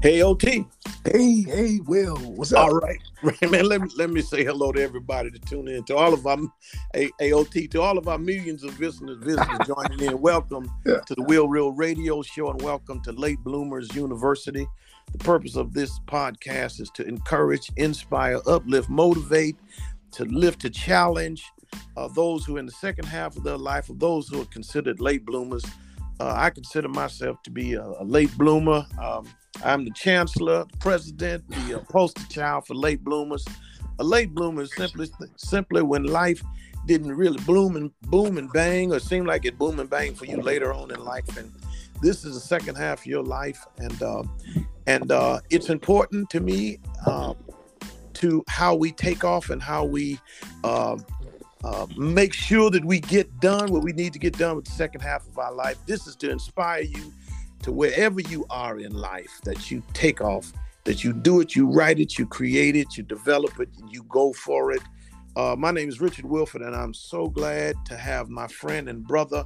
Hey, OT. Hey, hey, Will. What's up? All right, man. Let me let me say hello to everybody to tune in to all of our AOT to all of our millions of listeners, visitors joining in. Welcome Yeah. to the Will Real Radio Show, and welcome to Late Bloomers University. The purpose of this podcast is to encourage, inspire, uplift, motivate, to lift, to challenge uh, those who, in the second half of their life, of those who are considered late bloomers. Uh, I consider myself to be a, a late bloomer. Um, I'm the chancellor, the president, the uh, poster child for late bloomers. A late bloomer is simply simply when life didn't really bloom and boom and bang, or seem like it boom and bang for you later on in life. And this is the second half of your life, and uh, and uh, it's important to me uh, to how we take off and how we uh, uh, make sure that we get done what we need to get done with the second half of our life. This is to inspire you to wherever you are in life that you take off, that you do it, you write it, you create it, you develop it, you go for it. Uh, my name is Richard Wilford, and I'm so glad to have my friend and brother,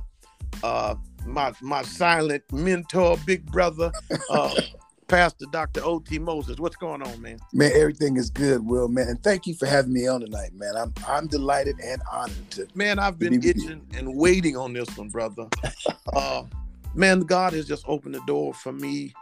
uh, my my silent mentor, big brother, uh, Pastor Dr. O.T. Moses. What's going on, man? Man, everything is good, Will, man. And thank you for having me on tonight, man. I'm I'm delighted and honored to Man, I've been Be itching and waiting on this one, brother. man, God has just opened the door for me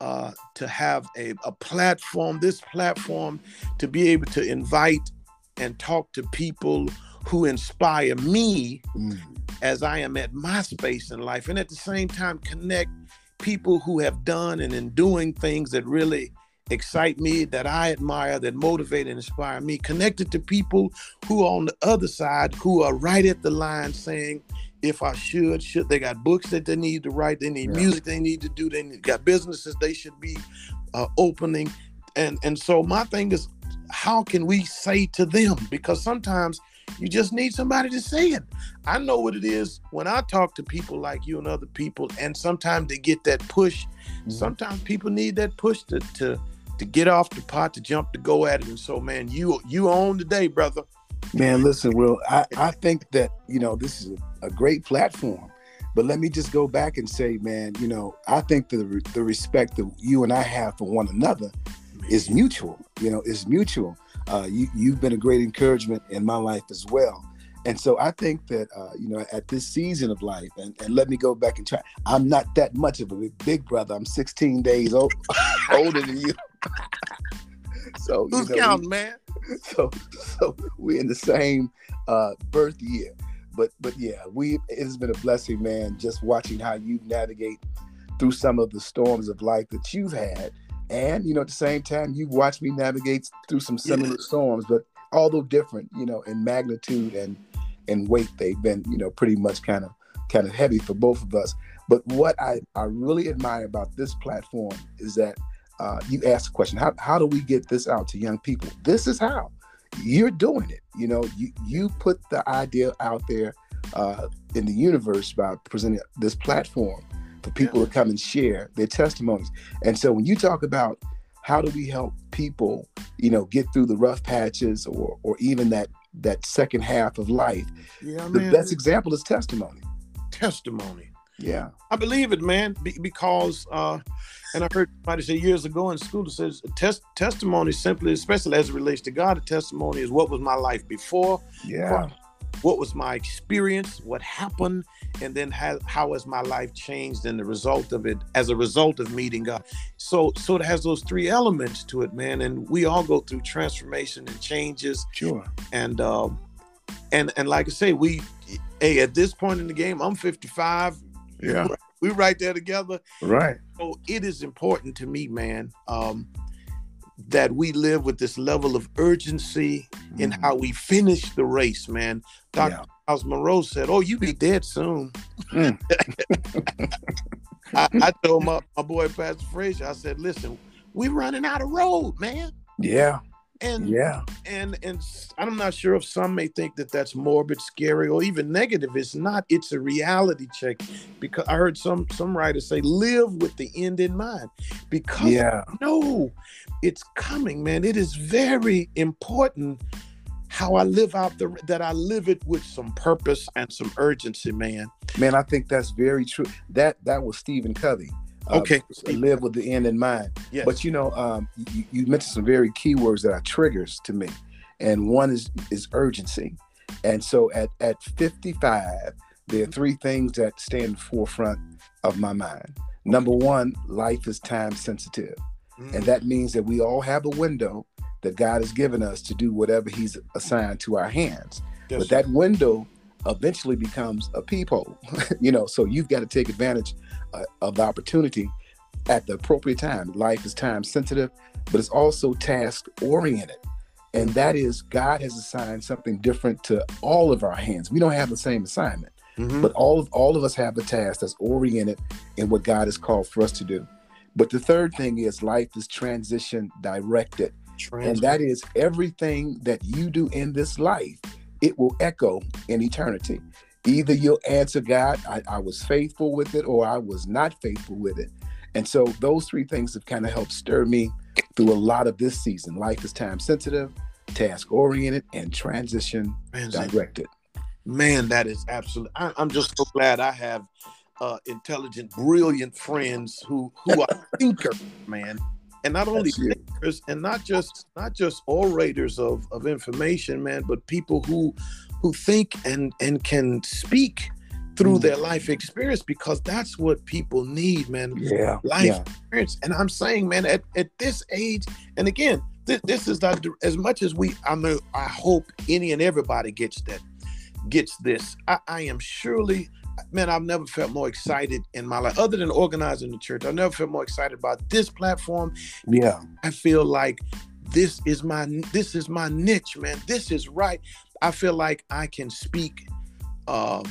uh, to have a, a platform, this platform, to be able to invite and talk to people who inspire me mm, as I am at my space in life, and at the same time connect people who have done and in doing things that really excite me, that I admire, that motivate and inspire me, connected to people who are on the other side, who are right at the line saying, if I should, should they got books that they need to write, they need Yeah. music they need to do, they need, got businesses they should be uh, opening. And and so my thing is, how can we say to them? Because sometimes you just need somebody to say it. I know what it is when I talk to people like you and other people, and sometimes they get that push. mm. Sometimes people need that push to to to get off the pot, to jump, to go at it. And so, man, you you own the day, brother. Man, listen, Will, I, I think that, you know, this is a, a great platform. But let me just go back and say, man, you know, I think the the respect that you and I have for one another is mutual. You know, is mutual. Uh, you you've been a great encouragement in my life as well. And so I think that uh, you know at this season of life, and, and let me go back and try. I'm not that much of a big, big brother. I'm 16 days old, older than you. So you Who's know, we- counting, man? so so we're in the same uh, birth year. But but yeah, we it has been a blessing, man. Just watching how you navigate through some of the storms of life that you've had, and you know at the same time you've watched me navigate through some similar storms, but although different, you know, in magnitude and and weight, they've been you know pretty much kind of kind of heavy for both of us. But what I I really admire about this platform is that uh, you asked the question, how how do we get this out to young people? This is how you're doing it. You know, you you put the idea out there uh, in the universe by presenting this platform for people to come and share their testimonies. And so when you talk about how do we help people, you know, get through the rough patches or or even that that second half of life, Yeah, the man. best example is testimony. testimony. Yeah. I believe it, man, because uh, and I heard somebody say years ago in school that says test testimony simply, especially as it relates to God, a testimony is what was my life before, Yeah. what was my experience, what happened, and then how, how has my life changed in the result of it as a result of meeting God. So so it has those three elements to it, man. And we all go through transformation and changes Sure. and um and and like I say, we hey at this point in the game, I'm 55. Yeah. we right there together. Right. So it is important to me, man, um, that we live with this level of urgency in Mhm. how we finish the race, man. Dr. Yeah. Munroe said, "Oh, you be dead soon." Mm. I, I told my, my boy Pastor Frazier, I said, "Listen, we running out of road, man." Yeah. And Yeah. and and I'm not sure if some may think that that's morbid, scary, or even negative. It's not. It's a reality check because I heard some some writers say, "Live with the end in mind," because Yeah. no, it's coming, man. It is very important how I live out the that I live it with some purpose and some urgency, man. Man, I think that's very true. That that was Stephen Covey. Uh, Okay. live with the end in mind. Yes. But you know, um, you, you mentioned some very key words that are triggers to me, and one is is urgency. And so at at 55, there are three things that stand forefront of my mind. Number one, life is time sensitive, Mm. and that means that we all have a window that God has given us to do whatever He's assigned to our hands. Yes, But that window eventually becomes a peephole, you know. So you've got to take advantage uh, of the opportunity at the appropriate time. Life is time sensitive, but it's also task oriented. And that is, God has assigned something different to all of our hands. We don't have the same assignment, Mhm. but all of all of us have a task that's oriented in what God has called for us to do. But the third thing is life is transition directed. And that is everything that you do in this life, it will echo in eternity. Either you'll answer God, I, I was faithful with it, or I was not faithful with it. And so those three things have kind of helped stir me through a lot of this season. Life is time sensitive, task oriented, and transition Transition. directed. Man, that is absolutely. I, I'm just so glad I have uh, intelligent, brilliant friends who who are thinkers, man, and not only thinkers, and not just not just orators of of information, man, but people who who think and and can speak through Mm. their life experience because that's what people need, man. Yeah. Life Yeah. experience. And I'm saying, man, at, at this age, and again, this, this is not as much as we. I know. I hope any and everybody gets that, gets this. I, I am surely, man. I've never felt more excited in my life, other than organizing the church. I never felt more excited about this platform. Yeah. I feel like this is my this is my niche, man. This is right. I feel like I can speak uh,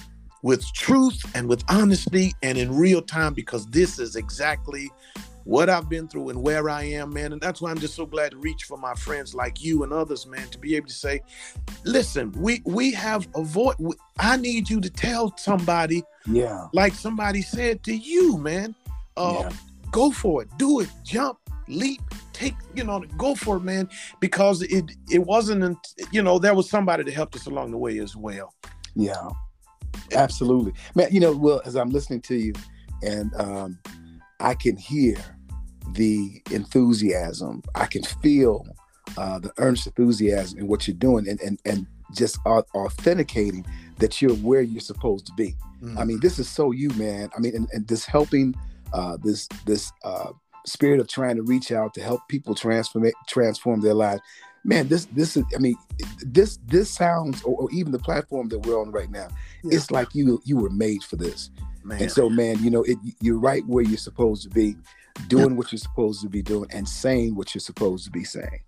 with truth and with honesty and in real time because this is exactly what I've been through and where I am, man. And that's why I'm just so glad to reach for my friends like you and others, man, to be able to say, listen, we we have a voice. I need you to tell somebody, Yeah. like somebody said to you, man. Uh, Yeah. Go for it. Do it. Jump. Leap. Take. You know. Go for it, man. Because it it wasn't. You know, there was somebody that helped us along the way as well. Yeah, absolutely, man. You know, well, as I'm listening to you, and um, I can hear the enthusiasm. I can feel uh, the earnest enthusiasm in what you're doing, and and and just authenticating that you're where you're supposed to be. I mean, this is so you, man. I mean, and, and this helping, uh, this this uh, spirit of trying to reach out to help people transform it, transform their lives. Man, this this is. I mean, this this sounds, or, or even the platform that we're on right now. Yeah. It's like you you were made for this. man. And so, man, you know, it, you're right where you're supposed to be, doing what you're supposed to be doing, and saying what you're supposed to be saying.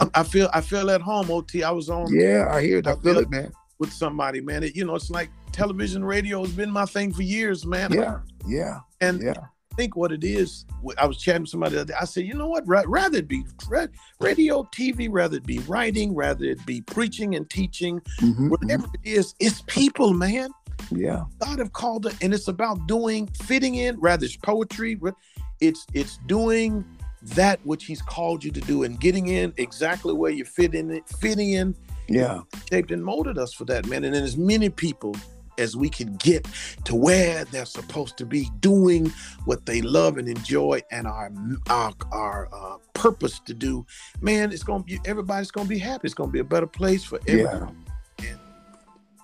I, I feel I feel at home. Ot. I was on Yeah, I hear it. I feel it, man. with somebody, man. It, you know, it's like television, radio has been my thing for years, man. Yeah, yeah, And yeah. I think what it is, I was chatting with somebody the other day. I said, you know what? Rather it be radio, TV, rather it be writing, rather it be preaching and teaching, Mhm, whatever it is, it's people, man. Yeah, God have called it, and it's about doing, fitting in. Rather, it's poetry. It's it's doing that which He's called you to do, and getting in exactly where you fit in it, fitting in, yeah, shaped and molded us for that, man. And then as many people as we can get to where they're supposed to be doing what they love and enjoy and our our, our uh, purpose to do, man, it's gonna be everybody's gonna be happy. It's gonna be a better place for everyone. yeah.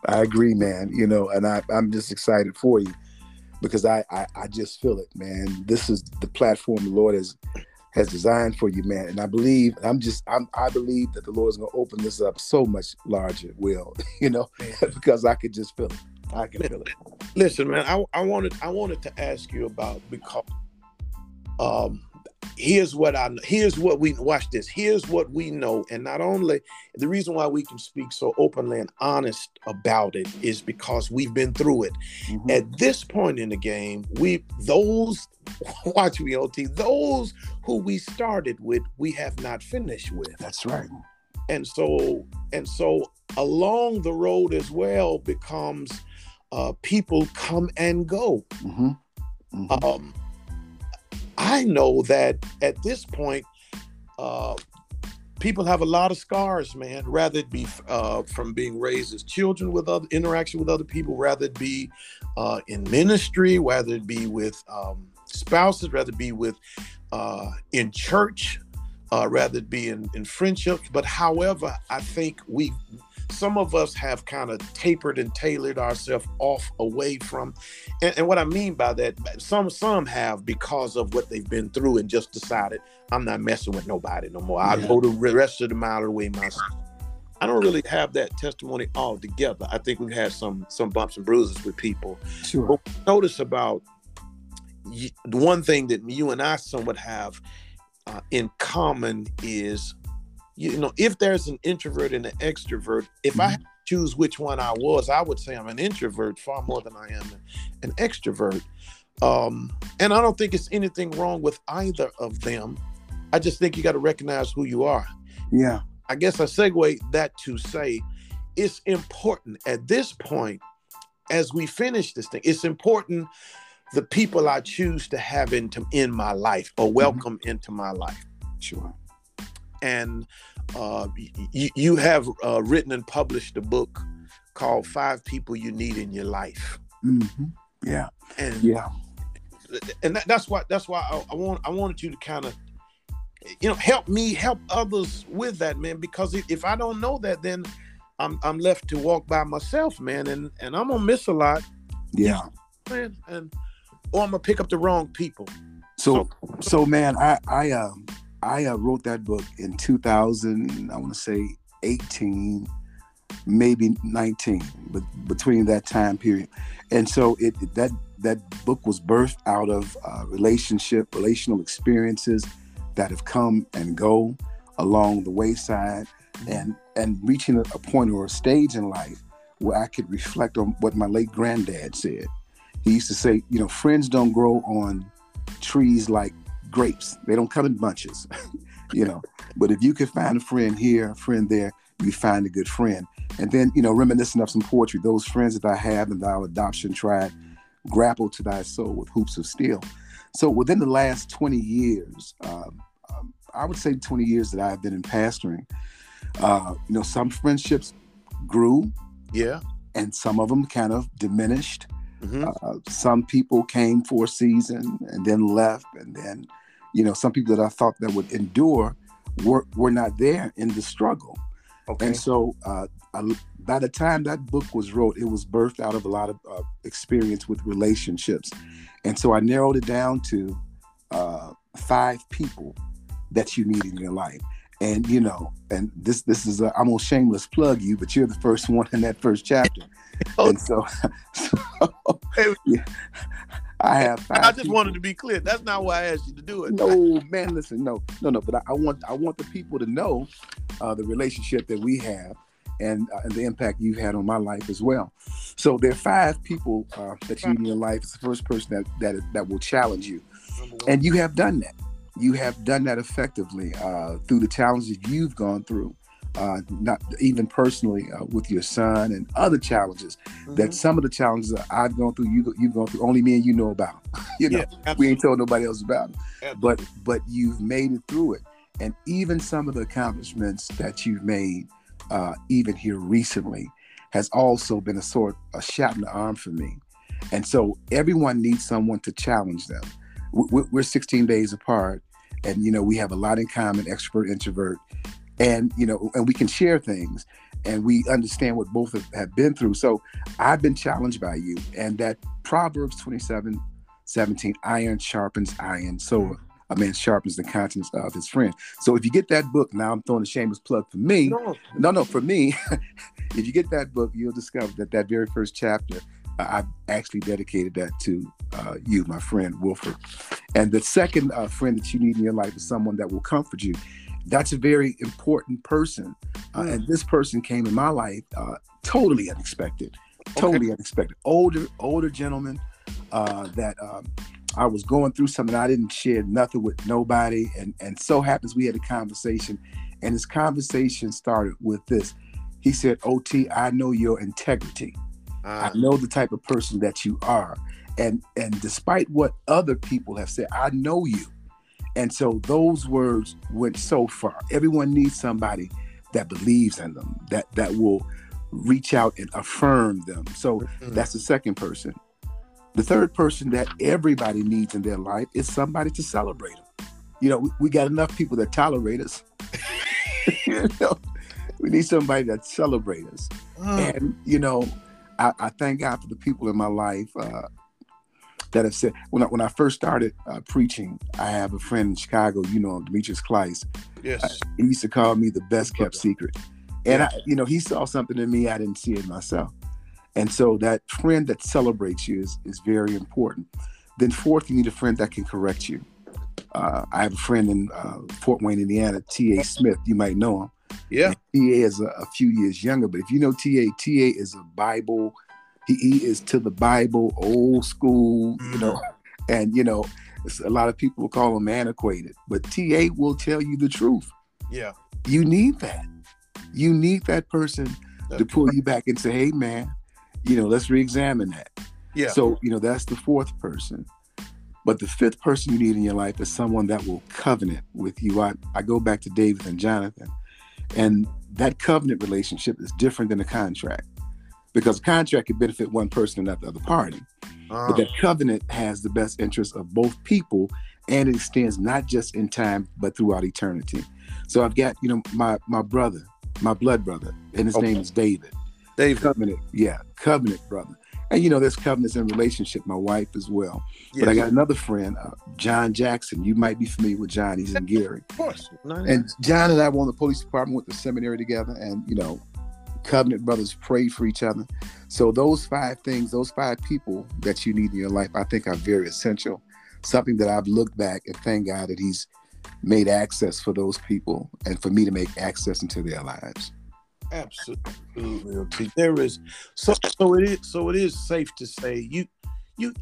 I agree, man. You know, and I, I'm just excited for you because I, I I just feel it, man. This is the platform the Lord has has designed for you, man. And I believe I'm just I'm I believe that the Lord is going to open this up so much larger, will you know, because I could just feel it. I can feel it. Listen, man, I, I wanted I wanted to ask you about because um here's what I know. here's what we watch this. Here's what we know, and not only the reason why we can speak so openly and honest about it is because we've been through it. Mhm. At this point in the game, we those watch me OT those who we started with, we have not finished with That's right. and so and so along the road as well becomes uh, people come and go. hmm Um, I know that at this point, uh, people have a lot of scars, man. Rather it be uh, from being raised as children with other interaction with other people, rather it be uh, in ministry, rather it be with um, spouses, rather be with uh, in church, uh, rather be in, in friendships. But however, I think we some of us have kind of tapered and tailored ourselves off away from. And, and, what i mean by that some some have because of what they've been through and just decided i'm not messing with nobody no more. I'll go the rest of the mile away myself. I don't really have that testimony all together i think we've had some some bumps and bruises with people. Sure. But notice about the one thing that you and i somewhat have uh, in common is you know, if there's an introvert and an extrovert, if mm-hmm. I choose which one I was, I would say I'm an introvert far more than I am an extrovert. Um, and I don't think it's anything wrong with either of them. I just think you got to recognize who you are. Yeah. I guess I segue that to say it's important at this point, as we finish this thing, it's important the people I choose to have into in my life or mm-hmm. welcome mm-hmm. into my life. Sure and uh, y- you have uh, written and published a book called Five People You Need in Your Life. Mm-hmm. Yeah, and yeah, and that, that's why that's why I, I want I wanted you to kind of you know help me help others with that man because if, I don't know that then I'm I'm left to walk by myself man and and I'm gonna miss a lot. Yeah. Man and or I'm gonna pick up the wrong people. So so, so man I I um I uh, wrote that book in 2000, I want to say 18, maybe 19, but between that time period. And so it that that book was birthed out of uh, relationship, relational experiences that have come and go along the wayside, mm-hmm. and and reaching a, a point or a stage in life where I could reflect on what my late granddad said. He used to say, you know, friends don't grow on trees like grapes. They don't come in bunches, you know. But if you can find a friend here, a friend there, you find a good friend. And then, you know, reminiscent of some poetry, those friends that I have in thou adoption tried, grapple to thy soul with hoops of steel. So within the last 20 years, um, um, I would say 20 years that I've been in pastoring, uh, you know, some friendships grew. Yeah. And some of them kind of diminished. Mm-hmm. Uh, some people came for a season and then left, and then, you know, some people that I thought that would endure were were not there in the struggle. Okay. And so, uh, I, by the time that book was wrote, it was birthed out of a lot of uh, experience with relationships, and so I narrowed it down to uh, five people that you need in your life. And you know, and this this is a, I'm gonna shameless plug you, but you're the first one in that first chapter. Oh. and so, so yeah, I have. I just people. wanted to be clear. That's not why I asked you to do it. No, man, listen, no, no, no. But I, I want, I want the people to know uh, the relationship that we have, and uh, and the impact you've had on my life as well. So there are five people uh, that you need in your life. It's the first person that that that will challenge you, and you have done that. You have done that effectively uh, through the challenges you've gone through uh, not even personally uh, with your son and other challenges mm-hmm. that some of the challenges that I've gone through, you you've gone through, only me and you know about. you know, yeah, we ain't told nobody else about it. But but you've made it through it, and even some of the accomplishments that you've made, uh, even here recently, has also been a sort a shot in the arm for me. And so everyone needs someone to challenge them. We're 16 days apart, and you know we have a lot in common, expert introvert and you know and we can share things and we understand what both have, have been through. So i've been challenged by you and that proverbs 27 17 iron sharpens iron. So mm-hmm. a man sharpens the conscience of his friend. So if you get that book now i'm throwing a shameless plug for me. No. No, no for me if you get that book you'll discover that that very first chapter I've actually dedicated that to uh, you, my friend Wilford. And the second uh, friend that you need in your life is someone that will comfort you that's a very important person. Uh, and this person came in my life uh, totally unexpected, totally okay. unexpected. Older, older gentleman uh, that um, I was going through something. I didn't share nothing with nobody, and and so happens we had a conversation, and this conversation started with this. He said, "Ot, I know your integrity. I know the type of person that you are." And, and despite what other people have said, I know you. And so those words went so far. Everyone needs somebody that believes in them, that that will reach out and affirm them. So mm-hmm. that's the second person. The third person that everybody needs in their life is somebody to celebrate them. You know, we, we got enough people that tolerate us. you know, we need somebody that celebrates us. Mm. And you know, I, I, thank God for the people in my life uh, that have said when I, when I first started uh, preaching. I have a friend in Chicago, you know, Demetrius Kleist. Yes, uh, he used to call me the best kept secret, and I, you know, he saw something in me I didn't see in myself. And so that friend that celebrates you is, is very important. Then fourth, you need a friend that can correct you. Uh, I have a friend in uh, Fort Wayne, Indiana, T.A. Smith. You might know him. Yeah. T.A. is a, a, few years younger, but if you know T.A., T.A. is a Bible. He, he is to the Bible, old school, you know, mm. and, you know, a lot of people call him antiquated, but T.A. will tell you the truth. Yeah. You need that. You need that person That's to pull you back and say, hey, man, you know, let's re-examine that. Yeah. So, you know, that's the fourth person. But the fifth person you need in your life is someone that will covenant with you. I, I go back to David and Jonathan. And that covenant relationship is different than a contract. Because a contract can benefit one person and not the other party. Uh. But that covenant has the best interest of both people and it extends not just in time, but throughout eternity. So I've got, you know, my my brother, my blood brother, and his okay. name is David. David. Covenant, yeah, covenant brother. And you know, there's covenants in relationship, my wife as well. Yes. But I got another friend, uh, John Jackson. You might be familiar with John. He's in Gary. Of course. and John and I were on the police department, went to seminary together, and you know, covenant brothers prayed for each other. So those five things, those five people that you need in your life, I think are very essential. Something that I've looked back and thank God that He's made access for those people and for me to make access into their lives. Absolutely. There is so so it is so it is safe to say you you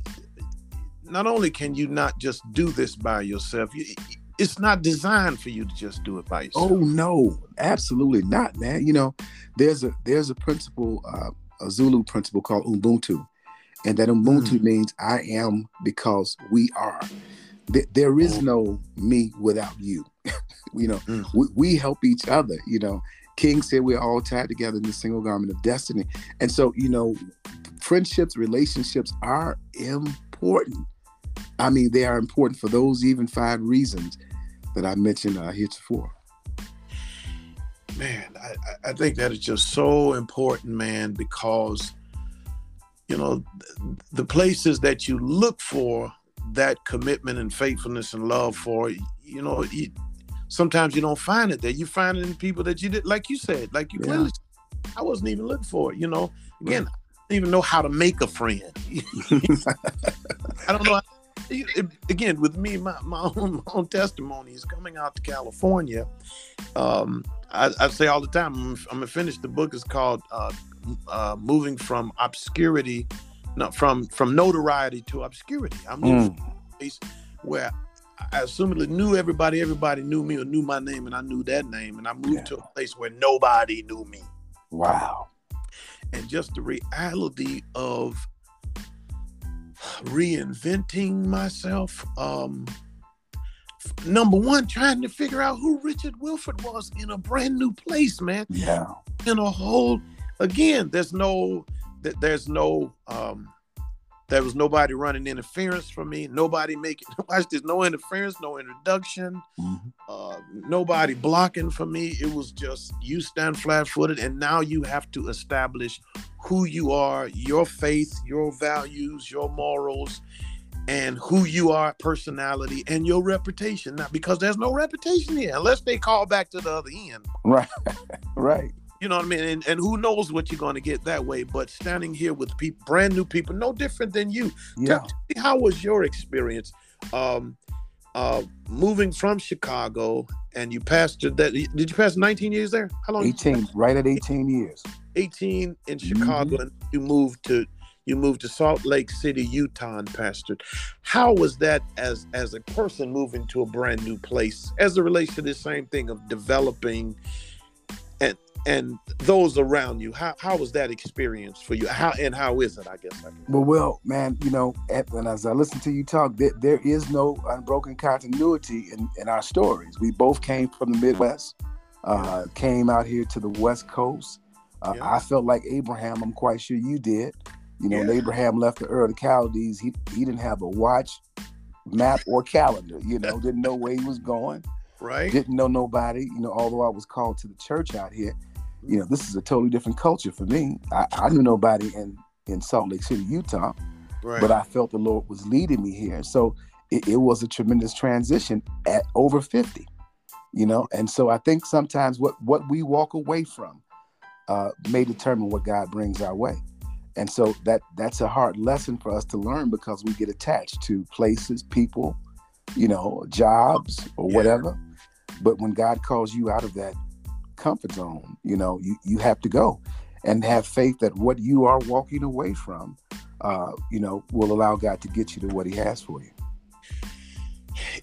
not only can you not just do this by yourself, you, it's not designed for you to just do it by yourself. Oh no, absolutely not, man. You know, there's a there's a principle, uh, a Zulu principle called Ubuntu, and that Ubuntu mm. means I am because we are. there is oh. no me without you. you know, mm. we, we help each other. You know, King said we're all tied together in the single garment of destiny. And so, you know, friendships, relationships are important. I mean, they are important for those even five reasons that I mentioned uh, heretofore. Man, I, I think that is just so important, man, because, you know, the places that you look for that commitment and faithfulness and love for, you know, sometimes you don't find it there. You find it in people that you did, like you said, like you yeah. clearly. I wasn't even looking for it. You know, again, right. I don't even know how to make a friend. I don't know. again, with me, my, my, own, my own testimony is coming out to California. Um, I, I, say all the time, I'm, I'm, gonna finish the book. It's called uh, uh, "Moving from Obscurity," not from from notoriety to obscurity. I'm mm. place where I assumedly knew everybody. Everybody knew me or knew my name, and I knew that name. And I moved yeah. to a place where nobody knew me. Wow. And just the reality of reinventing myself. Um, number one, trying to figure out who Richard Wilford was in a brand new place, man. Yeah. In a whole, again, there's no, there's no, um, there was nobody running interference for me. Nobody making watch this. No interference, no introduction. Mm-hmm. Uh, nobody blocking for me. It was just you stand flat footed, and now you have to establish who you are, your faith, your values, your morals, and who you are, personality, and your reputation. Now, because there's no reputation here unless they call back to the other end. Right. right. You know what I mean? And, and who knows what you're going to get that way. But standing here with people, brand new people, no different than you. Yeah. Tell, me how was your experience um, uh, moving from Chicago and you pastored that? Did you pass 19 years there? How long? 18, right at 18 years. 18 in Chicago, mm-hmm. and you moved to you moved to Salt Lake City, Utah, and pastored. How was that as as a person moving to a brand new place, as it relates to the same thing of developing and those around you how, how was that experience for you how and how is it i guess I well well man you know and as i listen to you talk there, there is no unbroken continuity in, in our stories we both came from the midwest uh, came out here to the west coast uh, yeah. i felt like abraham i'm quite sure you did You know, Yeah. Abraham left the Ur of the Chaldees, he he didn't have a watch, map, or calendar. You know, didn't know where he was going, Right. didn't know nobody. You know, although I was called to the church out here, you know, this is a totally different culture for me. I, I knew nobody in in Salt Lake City, Utah, Right. but I felt the Lord was leading me here. So it, it was a tremendous transition at over 50, you know? And so I think sometimes what, what we walk away from uh, may determine what God brings our way. And so that that's a hard lesson for us to learn because we get attached to places, people, you know, jobs or Yeah. whatever. But when God calls you out of that comfort zone, you know, you, you have to go and have faith that what you are walking away from uh, you know, will allow God to get you to what He has for you.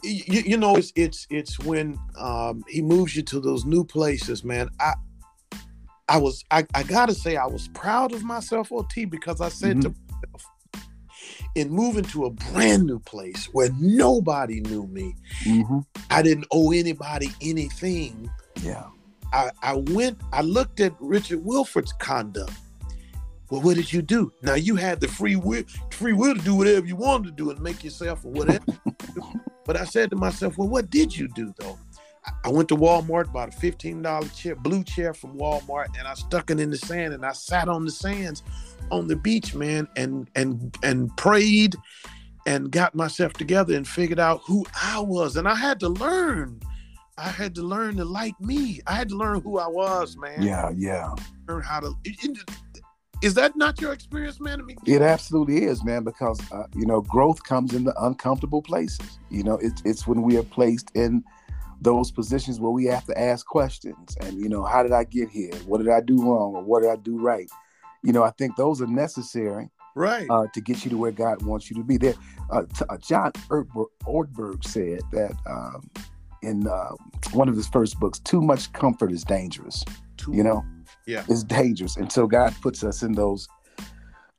you, you know it's it's it's when um he moves you to those new places man i i was i, I gotta say i was proud of myself ot because i said to myself in moving to a brand new place where nobody knew me Mm-hmm. i didn't owe anybody anything Yeah. I i went i looked at richard wilford's conduct well what did you do now you had the free will free will to do whatever you wanted to do and make yourself or whatever But I said to myself, well, what did you do though? I- went to Walmart, bought a $15 chair, blue chair from Walmart, and I stuck it in the sand and I sat on the sands on the beach, man, and and and prayed and got myself together and figured out who I was. And I had to learn. I had to learn to like me. I had to learn who I was, man. Yeah. Yeah. Learn how to it- it- is that not your experience, man? I mean, It absolutely is, man. Because uh, you know, growth comes in the uncomfortable places. You know, it's it's when we are placed in those positions where we have to ask questions. And you know, how did I get here? What did I do wrong, or what did I do right? You know, I think those are necessary right. uh, to get you to where God wants you to be. There, uh, t- uh, John Ortberg, said that um, in uh, one of his first books, "Too much comfort is dangerous." Too- You know, Yeah. it's dangerous, and so God puts us in those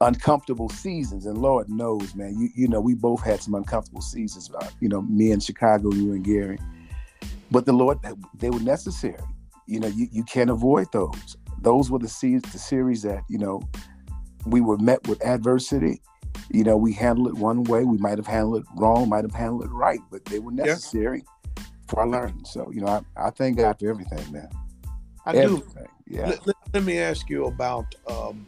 uncomfortable seasons. And Lord knows, man, you you know, we both had some uncomfortable seasons. Uh, you know, me in Chicago, you and Gary, but the Lord, they were necessary. You know, you, you can't avoid those. Those were the series, the series that you know we were met with adversity. You know, we handled it one way. We might have handled it wrong, might have handled it right, but they were necessary for our learning. So, you know, I, I thank God for everything, man. I do. Yeah. Let, let- me ask you about, um,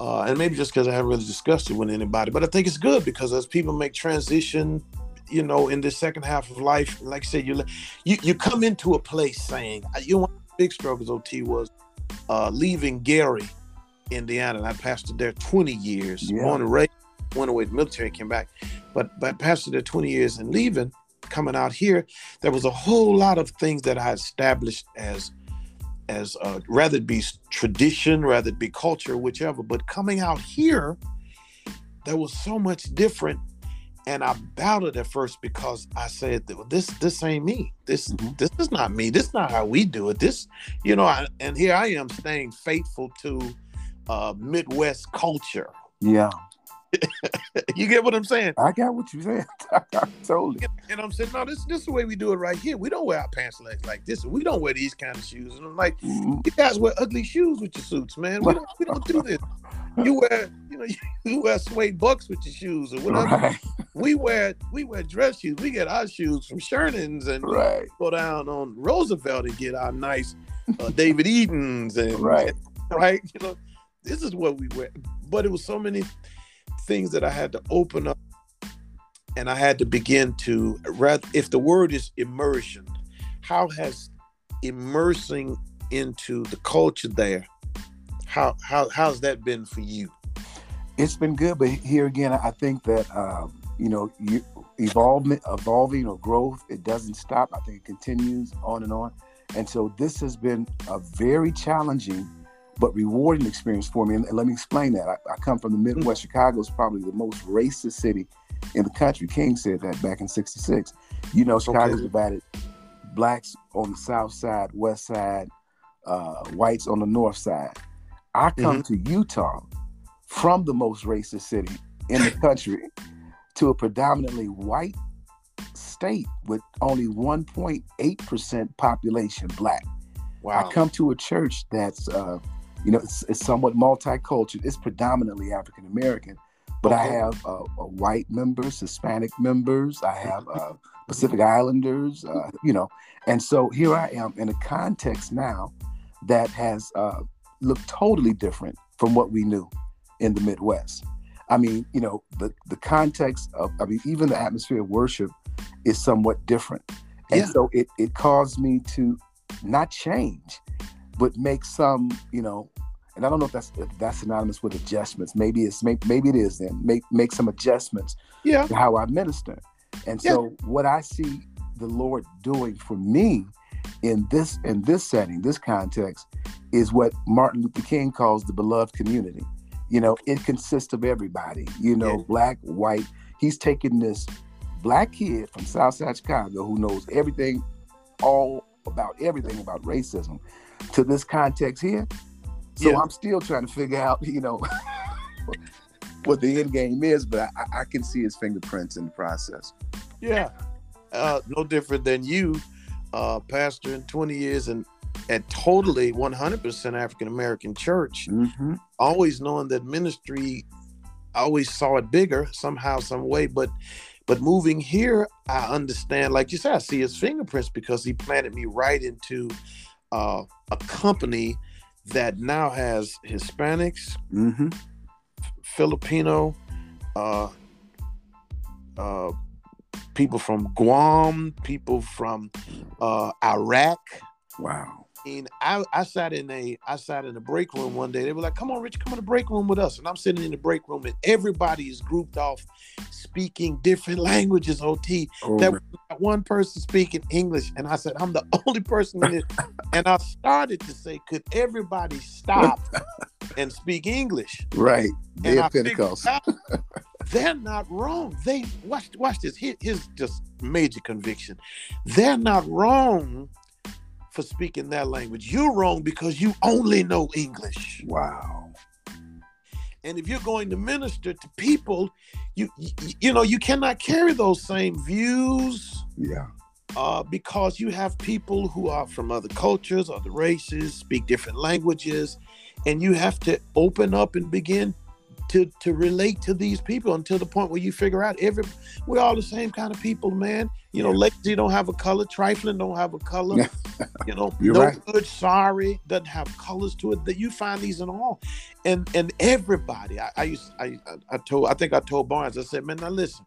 uh, and maybe just because I haven't really discussed it with anybody, but I think it's good because as people make transition, you know, in the second half of life, like I said, you you you come into a place saying, uh, you know, one of the big struggles OT was uh, leaving Gary, Indiana, and I pastored there 20 years. Yeah. Born and raised, went away to the military, came back, but but pastored there 20 years and leaving, coming out here, there was a whole lot of things that I established as as uh, rather it be tradition, rather it be culture, whichever. But coming out here, there was so much different, and I doubted at first because I said, "This this ain't me. This Mhm. this is not me. This is not how we do it. This, you know." I, and here I am staying faithful to uh, Midwest culture. Yeah. you get what I'm saying? I got what you said. totally. And I'm saying, no, this this is the way we do it right here. We don't wear our pants legs like this. We don't wear these kind of shoes. And I'm like, Mhm. you guys wear ugly shoes with your suits, man. We don't, we don't do this. You wear, you know, you wear suede bucks with your shoes or whatever. Right. We wear we wear dress shoes. We get our shoes from Shernan's and Right. go down on Roosevelt and get our nice uh, David Edens and Right. right. You know, this is what we wear. But it was so many things that I had to open up and I had to begin to if the word is immersion, how has immersing into the culture there, how how how's that been for you? It's been good, but here again, I think that um, you know, you, evolvement, evolving or growth, it doesn't stop. I think it continues on and on. And so this has been a very challenging but rewarding experience for me. And, and let me explain that. I, I come from the Midwest. Chicago is probably the most racist city in the country. King said that back in '66. You know, Chicago's Okay. divided: blacks on the south side, west side, uh, whites on the north side. I come to Utah from the most racist city in the country to a predominantly white state with only 1.8% population black. Wow. I come to a church that's uh, You know, it's, it's somewhat multicultural. It's predominantly African American, but I have uh, uh, white members, Hispanic members. I have uh, Pacific Islanders. Uh, you know, and so here I am in a context now that has uh, looked totally different from what we knew in the Midwest. I mean, you know, the the context of I mean, even the atmosphere of worship is somewhat different. And yeah. so it it caused me to not change, but make some, you know, and I don't know if that's if that's synonymous with adjustments. Maybe it's maybe it is then. Make make some adjustments yeah. to how I minister. And so yeah. what I see the Lord doing for me in this in this setting, this context, is what Martin Luther King calls the beloved community. You know, it consists of everybody, you know, yeah. black, white. He's taking this black kid from Southside Chicago who knows everything, all about everything about racism, to this context here. So yeah. I'm still trying to figure out, you know, what the end game is, but I, I, can see his fingerprints in the process. Yeah, uh, no different than you, uh, pastor in 20 years and at totally 100% African American church, mm-hmm. always knowing that ministry I always saw it bigger somehow, some way. But but moving here, I understand, like you said, I see his fingerprints because he planted me right into uh, a company that now has Hispanics, mm-hmm. Filipino, uh, uh, people from Guam, people from uh, Iraq. Wow mean, I, I sat in a I sat in the break room one day. They were like, "Come on, Rich, come in the break room with us." And I'm sitting in the break room, and everybody is grouped off, speaking different languages. Ot, oh, that one person speaking English, and I said, "I'm the only person in it." and I started to say, "Could everybody stop and speak English?" Right, day of Pentecost. they're not wrong. They watch watch this. Here, here's just major conviction. They're not wrong for speaking that language. You're wrong because you only know English. Wow. And if you're going to minister to people, you you, you know you cannot carry those same views. Yeah. Uh, because you have people who are from other cultures, other races, speak different languages, and you have to open up and begin to to relate to these people until the point where you figure out every we're all the same kind of people, man. You know, lazy don't have a color, trifling don't have a color. you know, You're no right. good, sorry doesn't have colors to it. That you find these in all, and and everybody. I, I used I I told I think I told Barnes I said, man, now listen,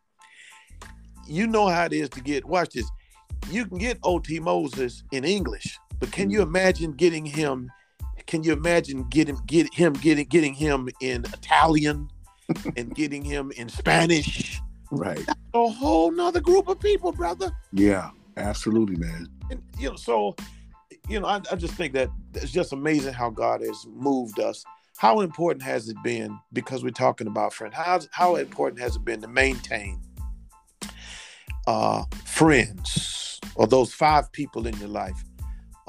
you know how it is to get watch this. You can get OT Moses in English, but can you mm. imagine getting him? Can you imagine getting get him getting getting him in Italian and getting him in Spanish? Right. That's a whole nother group of people, brother. Yeah, absolutely, man. And you know, so you know, I, I just think that it's just amazing how God has moved us. How important has it been? Because we're talking about friends. How how important has it been to maintain uh, friends or those five people in your life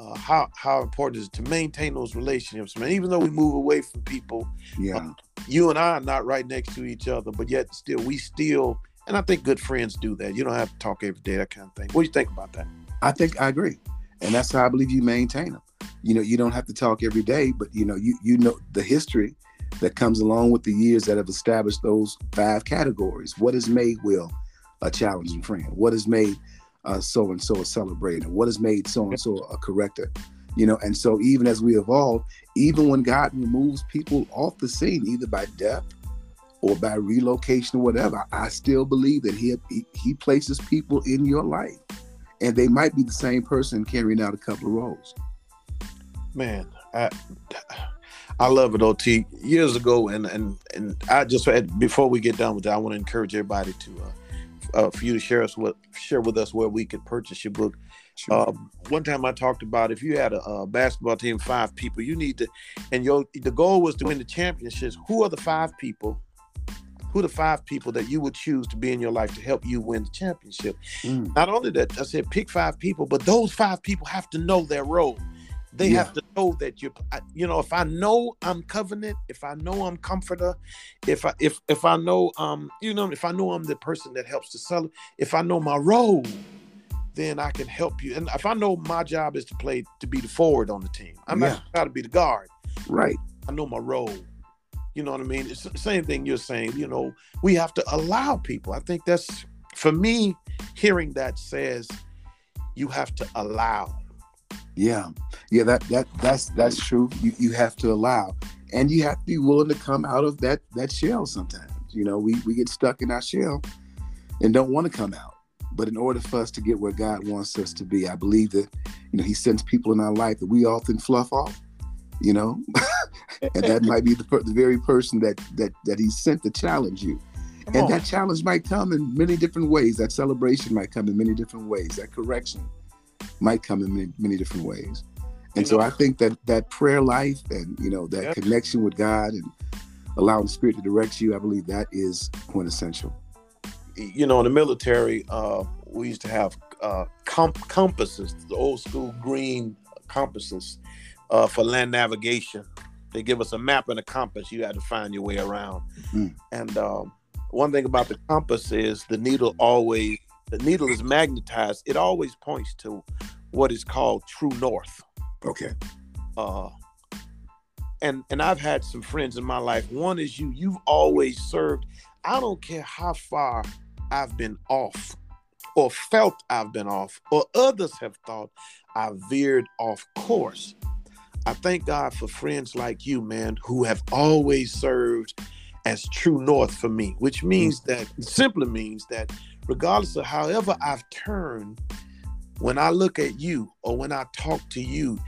uh, how how important is it to maintain those relationships, man? Even though we move away from people, yeah, uh, you and I are not right next to each other, but yet still we still, and I think good friends do that. You don't have to talk every day, that kind of thing. What do you think about that? I think I agree, and that's how I believe you maintain them. You know, you don't have to talk every day, but you know, you you know the history that comes along with the years that have established those five categories. What has made Will a challenging friend? What has made so and so a celebrator? What has made so and so a corrector? You know, and so even as we evolve, even when God removes people off the scene, either by death or by relocation or whatever, I still believe that He He places people in your life, and they might be the same person carrying out a couple of roles. Man, I I love it, OT. Years ago, and and and I just before we get done with that, I want to encourage everybody to. Uh, uh, for you to share us with share with us where we could purchase your book. Sure. Uh, one time I talked about if you had a, a, basketball team, five people, you need to, and your the goal was to win the championships. Who are the five people? Who are the five people that you would choose to be in your life to help you win the championship? Mm. Not only that, I said pick five people, but those five people have to know their role. They yeah. have to know that you, you know, if I know I'm covenant, if I know I'm comforter, if I if if I know um, you know, if I know I'm the person that helps to sell, if I know my role, then I can help you. And if I know my job is to play to be the forward on the team, I'm yeah. not trying to be the guard. Right. I know my role. You know what I mean? It's the same thing you're saying. You know, we have to allow people. I think that's for me. Hearing that says you have to allow. Yeah, yeah. That that that's that's true. You you have to allow, and you have to be willing to come out of that that shell. Sometimes, you know, we we get stuck in our shell and don't want to come out. But in order for us to get where God wants us to be, I believe that you know He sends people in our life that we often fluff off. You know, and that might be the, the very person that that that He sent to challenge you. Come and on. that challenge might come in many different ways. That celebration might come in many different ways. That correction might come in many, many different ways. And so I think that that prayer life and you know that yep. connection with God and allowing the Spirit to direct you, I believe that is quintessential you know, in the military, uh, we used to have uh, comp- compasses, the old school green compasses uh, for land navigation. They give us a map and a compass. You had to find your way around. Mm-hmm. And um, one thing about the compass is the needle always, the needle is magnetized. It always points to what is called true north. Okay. Uh, and and I've had some friends in my life. One is you. You've always served. I don't care how far I've been off or felt I've been off or others have thought I veered off course. I thank God for friends like you, man, who have always served as true north for me, which means mm. that simply means that regardless of however I've turned, when I look at you or when I talk to you,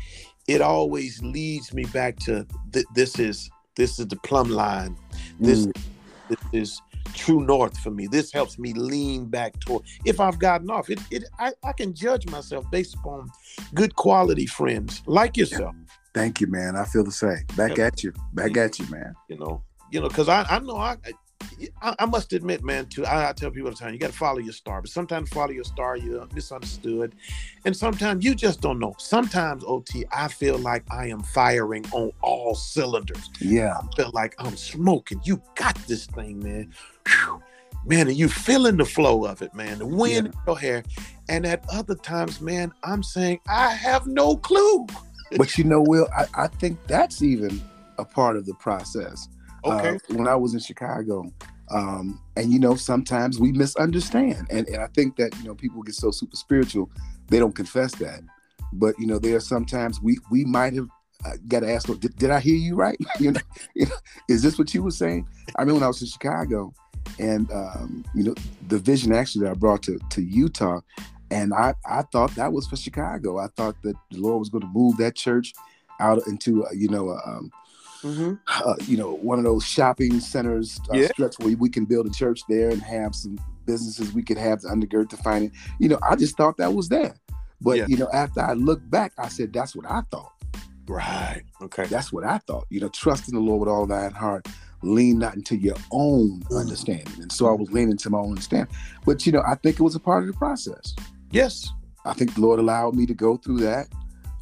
it always leads me back to th- this is this is the plumb line. This, mm. this is true north for me. This helps me lean back toward if I've gotten off. It, it I, I can judge myself based upon good quality friends like yourself. Yeah. Thank you, man. I feel the same. Back yeah. at you. Back at you, man. You know, you know, because I, I know I I, I, must admit, man, too, I, I tell people all the time, you got to follow your star. But sometimes follow your star, you're misunderstood. And sometimes you just don't know. Sometimes, OT, I feel like I am firing on all cylinders. Yeah. I feel like I'm smoking. You got this thing, man. Whew. Man, and you feeling the flow of it, man. The wind yeah. in your hair. And at other times, man, I'm saying, I have no clue. but you know, Will, I, I think that's even a part of the process Okay. Uh, when I was in Chicago, um, and you know, sometimes we misunderstand, and, and I think that you know people get so super spiritual, they don't confess that. But you know, there are sometimes we we might have uh, got to ask, did, did I hear you right? you, know, you know, is this what you were saying? I mean, when I was in Chicago, and um, you know, the vision actually that I brought to to Utah, and I I thought that was for Chicago. I thought that the Lord was going to move that church out into uh, you know um, mm-hmm. uh, you know, one of those shopping centers uh, yeah. stretch where we can build a church there and have some businesses we could have to undergird to find it. You know, I just thought that was there. But yeah. you know, after I looked back, I said that's what I thought. Right. Okay. That's what I thought. You know, trust in the Lord with all thine heart. Lean not into your own mm. understanding. And so I was leaning to my own understanding. But you know, I think it was a part of the process. Yes. I think the Lord allowed me to go through that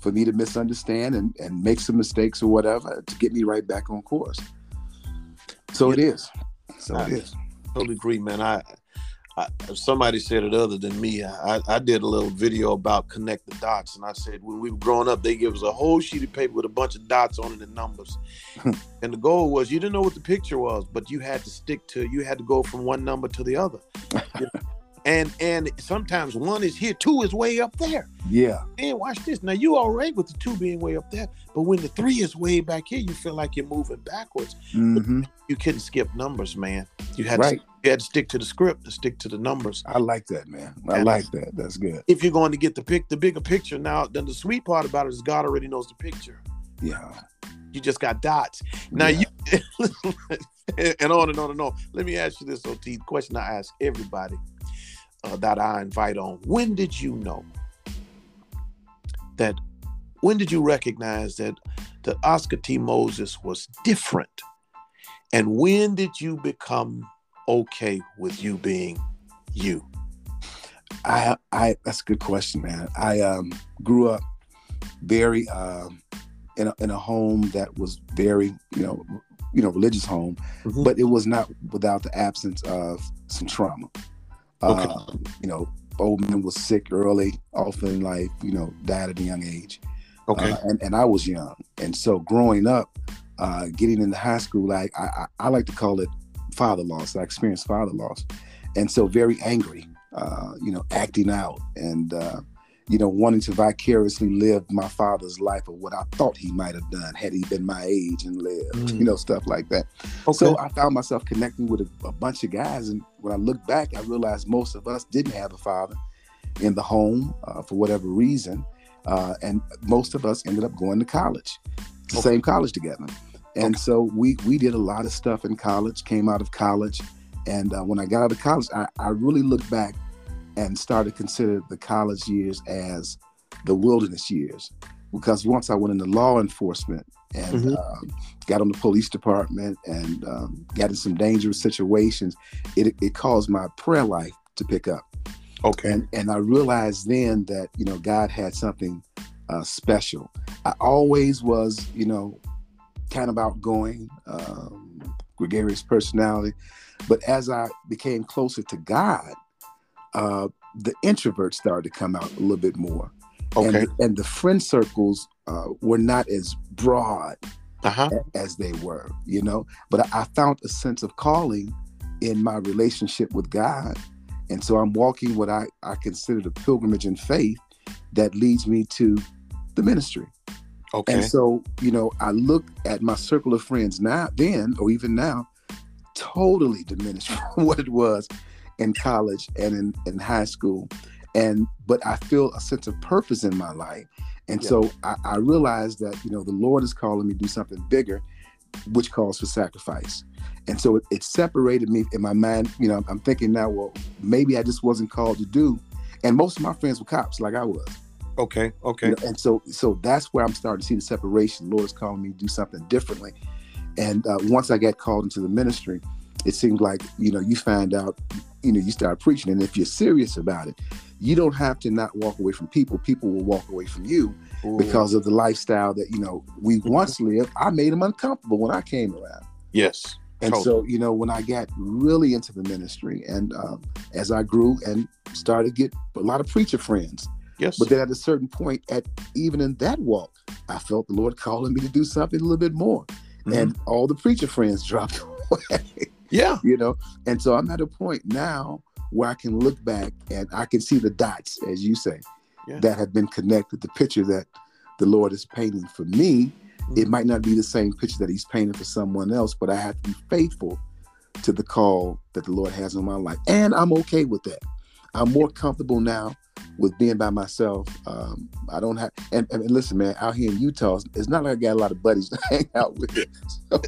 for me to misunderstand and, and make some mistakes or whatever to get me right back on course. So it is. So I it is. Totally agree, man. I, I somebody said it other than me. I, I did a little video about connect the dots, and I said when we were growing up, they gave us a whole sheet of paper with a bunch of dots on it and numbers. and the goal was you didn't know what the picture was, but you had to stick to. You had to go from one number to the other. and and sometimes one is here, two is way up there. Yeah. And watch this. Now you all right with the two being way up there, but when the three is way back here, you feel like you're moving backwards. Mm-hmm. You couldn't skip numbers, man. You had right. to you had to stick to the script, to stick to the numbers. I like that, man. I and like that. That's good. If you're going to get the pick the bigger picture now, then the sweet part about it is God already knows the picture. Yeah. You just got dots. Now yeah. you and on and on and on. Let me ask you this, OT question I ask everybody uh, that I invite on. When did you know that? When did you recognize that that Oscar T. Moses was different? And when did you become okay with you being you? I, I that's a good question, man. I um, grew up very um, in a, in a home that was very, you know, you know, religious home, mm-hmm. but it was not without the absence of some trauma. Okay. Um, you know, old man was sick early, often like you know, died at a young age. Okay. Uh, and, and I was young. And so growing up, uh, getting into high school, I, I, I like to call it father loss. I experienced father loss, and so very angry, uh, you know, acting out and uh, you know wanting to vicariously live my father's life or what I thought he might have done had he been my age and lived, mm. you know, stuff like that. Okay. So I found myself connecting with a, a bunch of guys, and when I look back, I realized most of us didn't have a father in the home uh, for whatever reason, uh, and most of us ended up going to college, the okay. same college together. And okay. so we we did a lot of stuff in college. Came out of college, and uh, when I got out of college, I, I really looked back and started to consider the college years as the wilderness years, because once I went into law enforcement and mm-hmm. uh, got on the police department and um, got in some dangerous situations, it, it caused my prayer life to pick up. Okay. And and I realized then that you know God had something uh, special. I always was you know kind of outgoing, um, gregarious personality. But as I became closer to God, uh, the introverts started to come out a little bit more. Okay. And, and the friend circles uh, were not as broad uh-huh. as they were, you know. But I, I found a sense of calling in my relationship with God. And so I'm walking what I, I consider the pilgrimage in faith that leads me to the ministry. Okay. And so, you know, I look at my circle of friends now, then, or even now, totally diminished from what it was in college and in, in high school. And, but I feel a sense of purpose in my life. And yeah. so I, I realized that, you know, the Lord is calling me to do something bigger, which calls for sacrifice. And so it, it separated me in my mind. You know, I'm thinking now, well, maybe I just wasn't called to do. And most of my friends were cops, like I was. Okay. Okay. You know, and so so that's where I'm starting to see the separation. The Lord is calling me to do something differently. And uh, once I got called into the ministry, it seems like you know you find out, you know, you start preaching, and if you're serious about it, you don't have to not walk away from people. People will walk away from you Ooh. because of the lifestyle that you know we mm-hmm. once lived. I made them uncomfortable when I came around. Yes. And totally. so, you know, when I got really into the ministry, and um, as I grew and started to get a lot of preacher friends, Yes. But then at a certain point, at even in that walk, I felt the Lord calling me to do something a little bit more. Mm-hmm. And all the preacher friends dropped away. Yeah. You know, and so I'm at a point now where I can look back and I can see the dots, as you say, yeah. that have been connected. The picture that the Lord is painting for me, mm-hmm. it might not be the same picture that He's painting for someone else, but I have to be faithful to the call that the Lord has on my life. And I'm okay with that. I'm more comfortable now with being by myself. Um, I don't have, and, and, listen, man, out here in Utah, it's not like I got a lot of buddies to hang out with. So,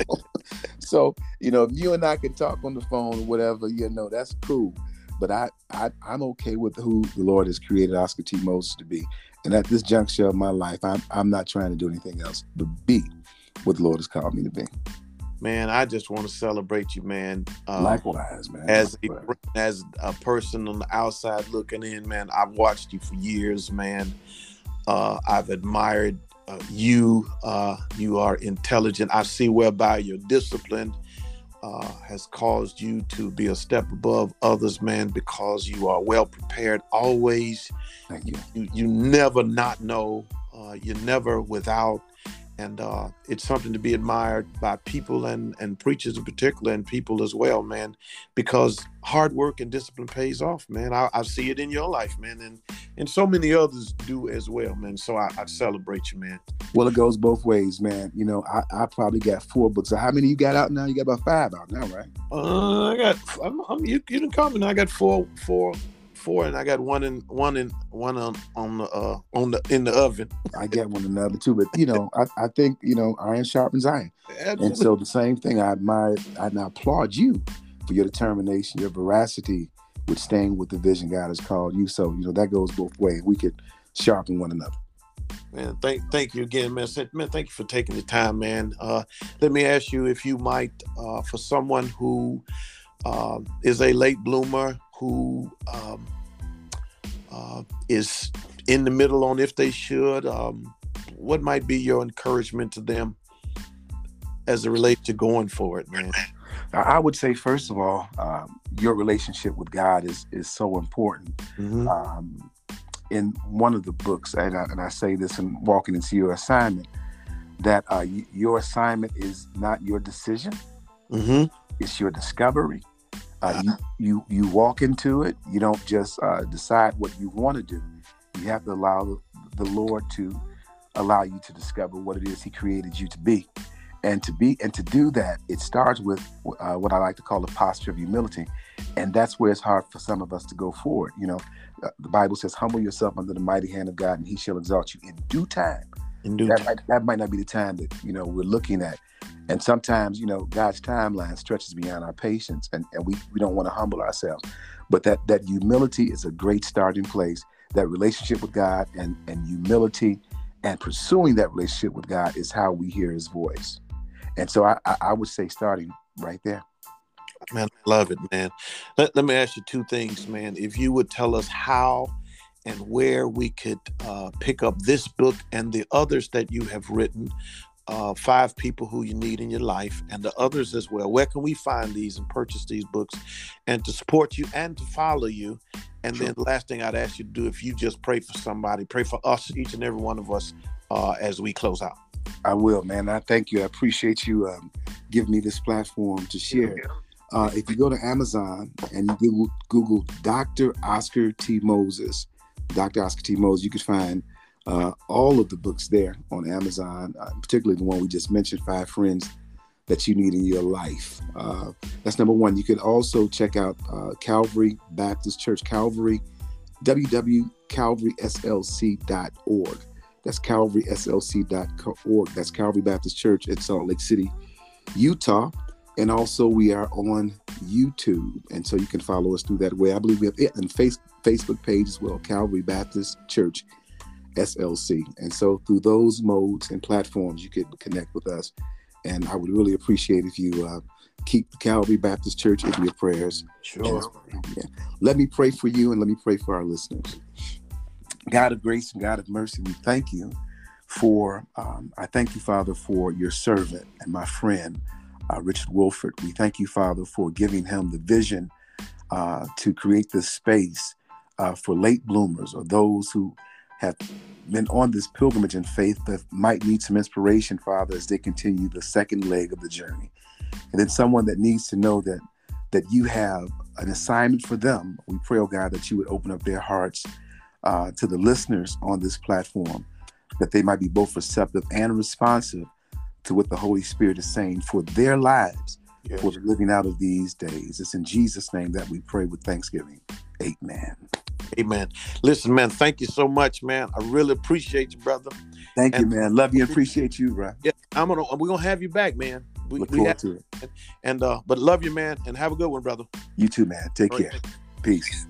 so, you know, if you and I can talk on the phone or whatever, you know, that's cool. But I, I, I'm okay with who the Lord has created Oscar T. Moses to be. And at this juncture of my life, I'm, I'm not trying to do anything else but be what the Lord has called me to be man, I just want to celebrate you, man. Uh, Likewise, man. As a, as a person on the outside looking in, man, I've watched you for years, man. Uh, I've admired uh, you. Uh, you are intelligent. I see whereby your discipline uh, has caused you to be a step above others, man, because you are well prepared always. Thank you. You, you never not know. Uh, you're never without and uh, it's something to be admired by people and and preachers in particular and people as well man because hard work and discipline pays off man. I, I see it in your life man and and so many others do as well man. So I, I, celebrate you man. Well it goes both ways man. You know I, I probably got four books. So how many you got out now? You got about five out now right? Uh, i got I'm, I'm, you, you didn't call me now. I got four four four, and I got one in one in one on on the uh, on the in the oven. I get one another too, but you know, I, I think you know, iron sharpens iron, Absolutely. and so the same thing. I admire, I now applaud you for your determination, your veracity with staying with the vision God has called you. So you know that goes both ways. We could sharpen one another. Man, thank thank you again, man. Man, thank you for taking the time, man. Uh, let me ask you if you might, uh, for someone who uh, is a late bloomer who um, uh, is in the middle on if they should. Um, what might be your encouragement to them as it relates to going for it, man? I would say, first of all, um, your relationship with God is is so important. Mm-hmm. Um, in one of the books, and I, and I say this in Walking into Your Assignment, that uh, y- your assignment is not your decision; Mm-hmm. it's your discovery. Uh, you, you you walk into it. You don't just uh, decide what you want to do. You have to allow the Lord to allow you to discover what it is He created you to be, and to be and to do that. It starts with uh, what I like to call a posture of humility, and that's where it's hard for some of us to go forward. You know, uh, the Bible says, "Humble yourself under the mighty hand of God, and He shall exalt you in due time." In due that time. might, that might not be the time that you know we're looking at and sometimes you know god's timeline stretches beyond our patience and, and we, we don't want to humble ourselves but that that humility is a great starting place that relationship with god and and humility and pursuing that relationship with god is how we hear his voice and so i i, I would say starting right there Man, I love it, man. Let, let me ask you two things, man. If you would tell us how and where we could uh, pick up this book and the others that you have written, uh, Five People Who You Need in Your Life, and the others as well, where can we find these and purchase these books and to support you and to follow you? And then the last thing I'd ask you to do, if you just pray for somebody, pray for us, each and every one of us, uh, as we close out. i will man i thank you i appreciate you um, giving me this platform to share uh, if you go to Amazon and you Google, Google Dr. Oscar T. Moses, Dr. Oscar T. Moses, you can find uh, all of the books there on Amazon, uh, particularly the one we just mentioned, Five Friends That You Need in Your Life. Uh, that's number one. You could also check out uh, Calvary Baptist Church, Calvary, www.calvaryslc.org. That's calvaryslc.org. That's Calvary Baptist Church in Salt Lake City, Utah and also we are on YouTube, and so you can follow us through that way. I believe we have it and face Facebook page as well, Calvary Baptist Church SLC, and so through those modes and platforms, you can connect with us. And I would really appreciate if you uh, keep Calvary Baptist Church in your prayers. Sure. Yeah. Let me pray for you, and let me pray for our listeners. God of grace and God of mercy, we thank you for. Um, I thank you, Father, for your servant and my friend uh, Richard Wolford. We thank you, Father, for giving him the vision uh, to create this space uh, for late bloomers or those who have been on this pilgrimage in faith that might need some inspiration, Father, as they continue the second leg of the journey. And then someone that needs to know that that you have an assignment for them. We pray, oh God, that you would open up their hearts uh, to the listeners on this platform, that they might be both receptive and responsive to what the Holy Spirit is saying for their lives, Yes. for the living out of these days. It's in Jesus' name that we pray with thanksgiving. Amen. Amen. Listen, man, thank you so much, man. I really appreciate you, brother. Thank you, man. Love you appreciate you, bro. Yeah, I'm gonna we're gonna have you back, man. We, Look forward have, to it. and uh, but love you, man, and have a good one, brother. You too, man. Take All right. care. Peace.